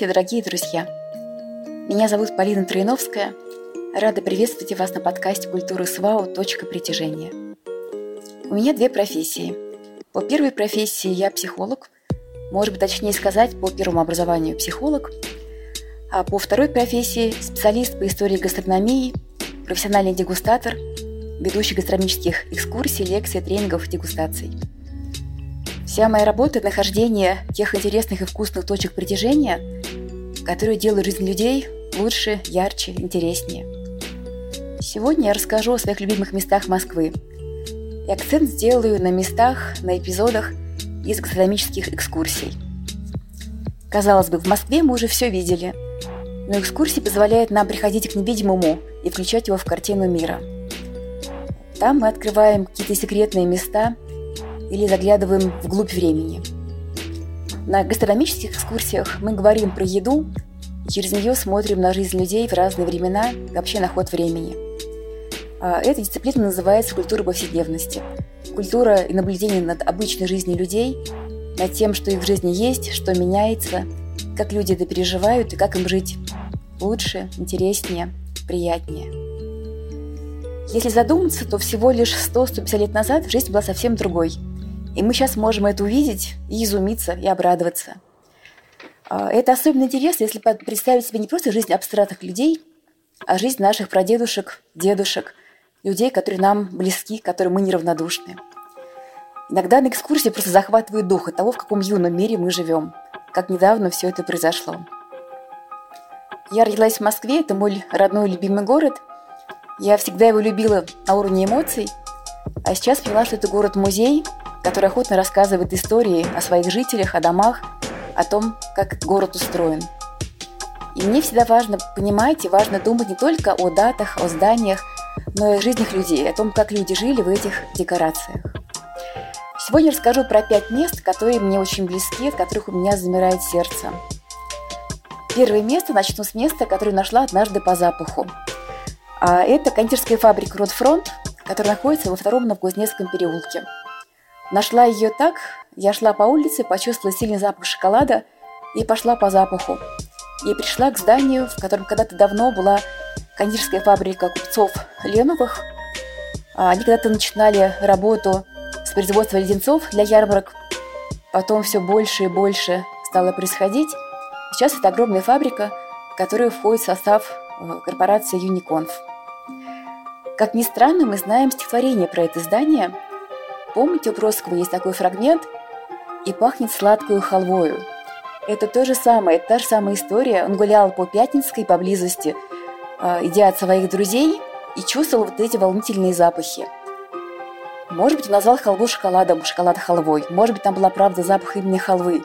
Здравствуйте, дорогие друзья! Меня зовут Полина Троиновская. Рада приветствовать вас на подкасте культуры СВАУ «Точка притяжения». У меня две профессии. По первой профессии я психолог, может быть, точнее сказать, по первому образованию психолог, а по второй профессии специалист по истории гастрономии, профессиональный дегустатор, ведущий гастрономических экскурсий, лекций, тренингов, дегустаций – Вся моя работа – нахождение тех интересных и вкусных точек притяжения, которые делают жизнь людей лучше, ярче, интереснее. Сегодня я расскажу о своих любимых местах Москвы. И акцент сделаю на местах, на эпизодах из гастрономических экскурсий. Казалось бы, в Москве мы уже все видели, но экскурсии позволяют нам приходить к невидимому и включать его в картину мира. Там мы открываем какие-то секретные места – или заглядываем вглубь времени. На гастрономических экскурсиях мы говорим про еду, и через нее смотрим на жизнь людей в разные времена и вообще на ход времени. А эта дисциплина называется культура повседневности. Культура и наблюдение над обычной жизнью людей, над тем, что их в жизни есть, что меняется, как люди это переживают и как им жить лучше, интереснее, приятнее. Если задуматься, то всего лишь 100-150 лет назад жизнь была совсем другой – и мы сейчас можем это увидеть и изумиться, и обрадоваться. А, это особенно интересно, если представить себе не просто жизнь абстрактных людей, а жизнь наших прадедушек, дедушек, людей, которые нам близки, которым мы неравнодушны. Иногда на экскурсии просто захватывает дух от того, в каком юном мире мы живем, как недавно все это произошло. Я родилась в Москве, это мой родной любимый город. Я всегда его любила на уровне эмоций, а сейчас поняла, что это город-музей – который охотно рассказывает истории о своих жителях, о домах, о том, как город устроен. И мне всегда важно понимать и важно думать не только о датах, о зданиях, но и о жизнях людей, о том, как люди жили в этих декорациях. Сегодня расскажу про пять мест, которые мне очень близки, от которых у меня замирает сердце. Первое место начну с места, которое нашла однажды по запаху. А это кондитерская фабрика «Ротфронт», которая находится во втором Новокузнецком переулке – Нашла ее так, я шла по улице, почувствовала сильный запах шоколада и пошла по запаху. И пришла к зданию, в котором когда-то давно была кондитерская фабрика купцов Леновых. А они когда-то начинали работу с производства леденцов для ярмарок. Потом все больше и больше стало происходить. Сейчас это огромная фабрика, которая входит в состав э, корпорации Юниконф. Как ни странно, мы знаем стихотворение про это здание – Помните, у Бродского есть такой фрагмент «И пахнет сладкую халвою». Это то же самое, та же самая история. Он гулял по Пятницкой поблизости, а, идя от своих друзей, и чувствовал вот эти волнительные запахи. Может быть, он назвал халву шоколадом, шоколад халвой. Может быть, там была правда запах именно халвы.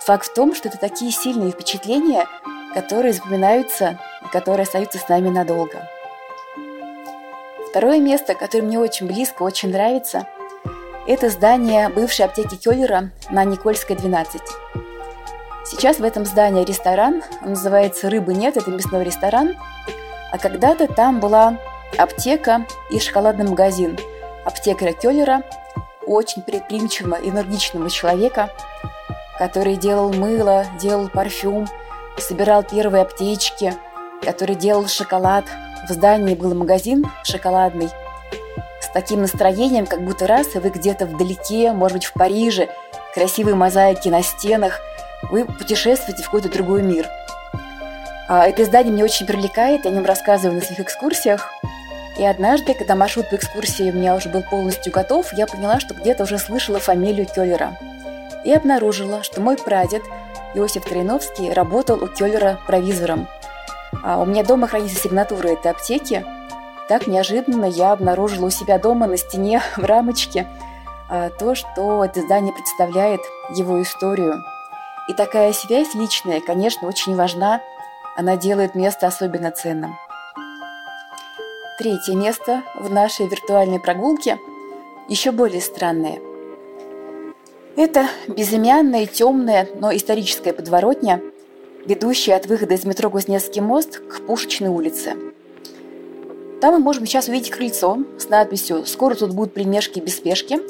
Факт в том, что это такие сильные впечатления, которые запоминаются и которые остаются с нами надолго. Второе место, которое мне очень близко, очень нравится – это здание бывшей аптеки Келлера на Никольской, 12. Сейчас в этом здании ресторан, он называется «Рыбы нет», это мясной ресторан, а когда-то там была аптека и шоколадный магазин аптекаря Келлера, очень предприимчивого, энергичного человека, который делал мыло, делал парфюм, собирал первые аптечки, который делал шоколад. В здании был магазин шоколадный – таким настроением, как будто раз, вы где-то вдалеке, может быть, в Париже, красивые мозаики на стенах, вы путешествуете в какой-то другой мир. А это издание меня очень привлекает, я о нем рассказываю на своих экскурсиях. И однажды, когда маршрут по экскурсии у меня уже был полностью готов, я поняла, что где-то уже слышала фамилию Келлера. И обнаружила, что мой прадед Иосиф Троиновский работал у Келлера провизором. А у меня дома хранится сигнатура этой аптеки – так неожиданно я обнаружила у себя дома на стене в рамочке а, то, что это здание представляет его историю. И такая связь личная, конечно, очень важна. Она делает место особенно ценным. Третье место в нашей виртуальной прогулке еще более странное. Это безымянная, темная, но историческая подворотня, ведущая от выхода из метро Кузнецкий мост к Пушечной улице. Там мы можем сейчас увидеть крыльцо с надписью «Скоро тут будут примешки без спешки».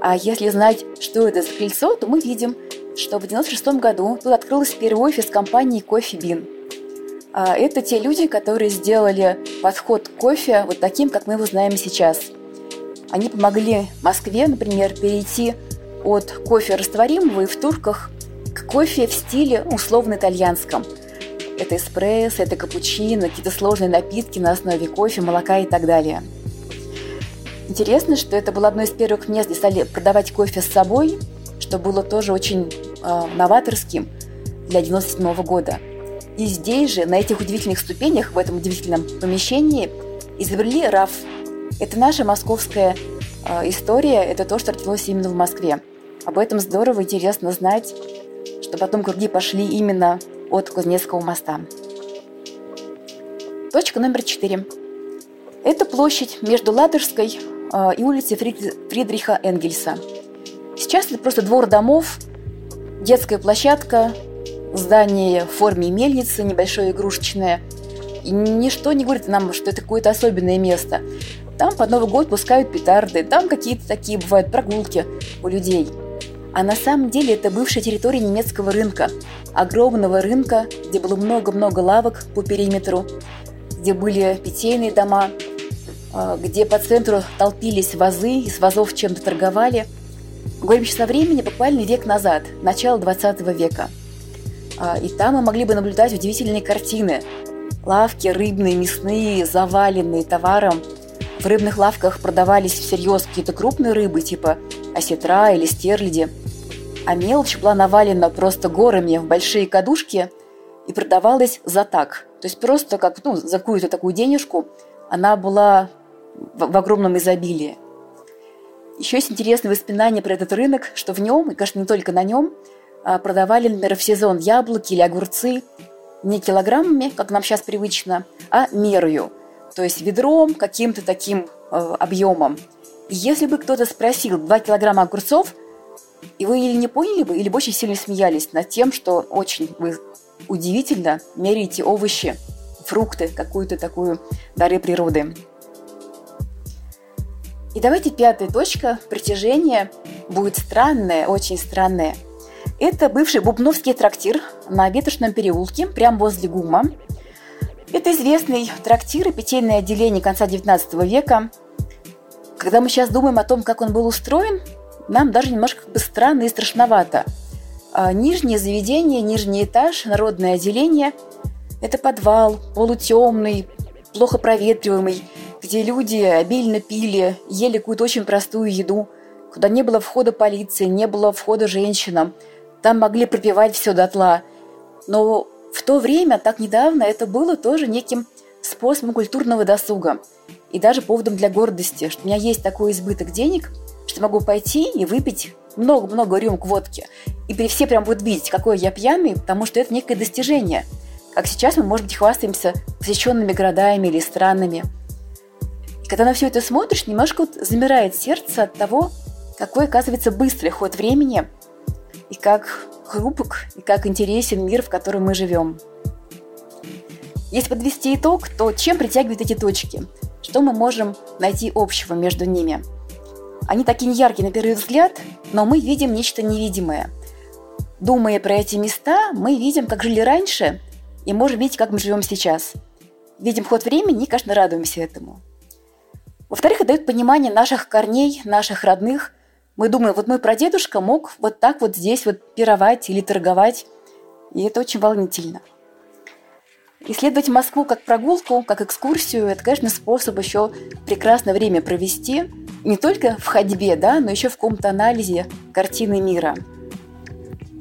А если знать, что это за крыльцо, то мы видим, что в 96 году тут открылся первый офис компании «Кофе Бин». А это те люди, которые сделали подход к кофе вот таким, как мы его знаем сейчас. Они помогли Москве, например, перейти от кофе растворимого и в турках к кофе в стиле условно-итальянском. Это эспрессо, это капучино, какие-то сложные напитки на основе кофе, молока и так далее. Интересно, что это было одно из первых мест, где стали продавать кофе с собой, что было тоже очень э, новаторским для 97 года – и здесь же, на этих удивительных ступенях, в этом удивительном помещении, изобрели РАФ. Это наша московская э, история, это то, что родилось именно в Москве. Об этом здорово, интересно знать, что потом круги пошли именно от Кузнецкого моста. Точка номер четыре. Это площадь между Ладожской э, и улицей Фридриха Энгельса. Сейчас это просто двор домов, детская площадка, здание в форме мельницы, небольшое игрушечное. И ничто не говорит нам, что это какое-то особенное место. Там под Новый год пускают петарды, там какие-то такие бывают прогулки у людей. А на самом деле это бывшая территория немецкого рынка. Огромного рынка, где было много-много лавок по периметру, где были питейные дома, а, где по центру толпились вазы, из вазов чем-то торговали. Говорим сейчас о времени буквально век назад, начало 20 века – а, и там мы могли бы наблюдать удивительные картины. Лавки рыбные, мясные, заваленные товаром. В рыбных лавках продавались всерьез какие-то крупные рыбы, типа осетра или стерляди. А мелочь была навалена просто горами в большие кадушки и продавалась за так. То есть просто как ну, за какую-то такую денежку она была в, в огромном изобилии. Еще есть интересное воспоминание про этот рынок, что в нем, и, конечно, не только на нем, а, продавали, например, в сезон яблоки или огурцы не килограммами, как нам сейчас привычно, а мерою, то есть ведром, каким-то таким э, объемом. Если бы кто-то спросил 2 килограмма огурцов, и вы или не поняли бы, или бы очень сильно смеялись над тем, что очень вы удивительно меряете овощи, фрукты, какую-то такую дары природы. И давайте пятая точка притяжения будет странная, очень странная – это бывший Бубновский трактир на Ветошном переулке, прямо возле ГУМа. Это известный трактир и питейное отделение конца XIX века. Когда мы сейчас думаем о том, как он был устроен, нам даже немножко как бы странно и страшновато. А нижнее заведение, нижний этаж, народное отделение – это подвал, полутемный, плохо проветриваемый, где люди обильно пили, ели какую-то очень простую еду, куда не было входа полиции, не было входа женщинам – там могли пропивать все дотла. Но в то время, так недавно, это было тоже неким способом культурного досуга. И даже поводом для гордости, что у меня есть такой избыток денег, что могу пойти и выпить много-много рюмок водки. И все прям будут видеть, какой я пьяный, потому что это некое достижение. Как сейчас мы, может быть, хвастаемся посещенными городами или странами. И когда на все это смотришь, немножко вот замирает сердце от того, какой, оказывается, быстрый ход времени – и как хрупок, и как интересен мир, в котором мы живем. Если подвести итог, то чем притягивают эти точки? Что мы можем найти общего между ними? Они такие неяркие на первый взгляд, но мы видим нечто невидимое. Думая про эти места, мы видим, как жили раньше, и можем видеть, как мы живем сейчас. Видим ход времени и, конечно, радуемся этому. Во-вторых, это дает понимание наших корней, наших родных – мы думаем, вот мой прадедушка мог вот так вот здесь вот пировать или торговать, и это очень волнительно. Исследовать Москву как прогулку, как экскурсию – это, конечно, способ еще прекрасное время провести, не только в ходьбе, да, но еще в каком-то анализе картины мира.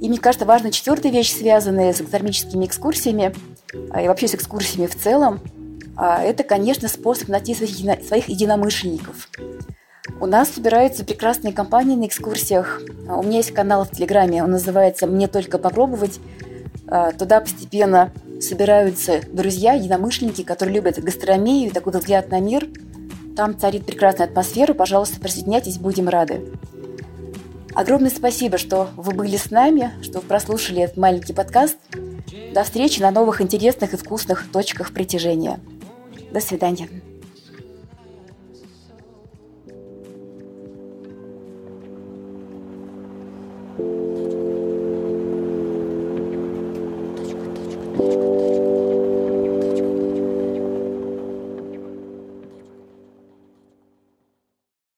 И мне кажется, важна четвертая вещь, связанная с экономическими экскурсиями а, и вообще с экскурсиями в целом, а, это, конечно, способ найти своих единомышленников. У нас собираются прекрасные компании на экскурсиях. У меня есть канал в Телеграме, он называется «Мне только попробовать». А, туда постепенно собираются друзья, единомышленники, которые любят гастрономию и такой взгляд на мир. Там царит прекрасная атмосфера. Пожалуйста, присоединяйтесь, будем рады. Огромное спасибо, что вы были с нами, что вы прослушали этот маленький подкаст. До встречи на новых интересных и вкусных точках притяжения. До свидания.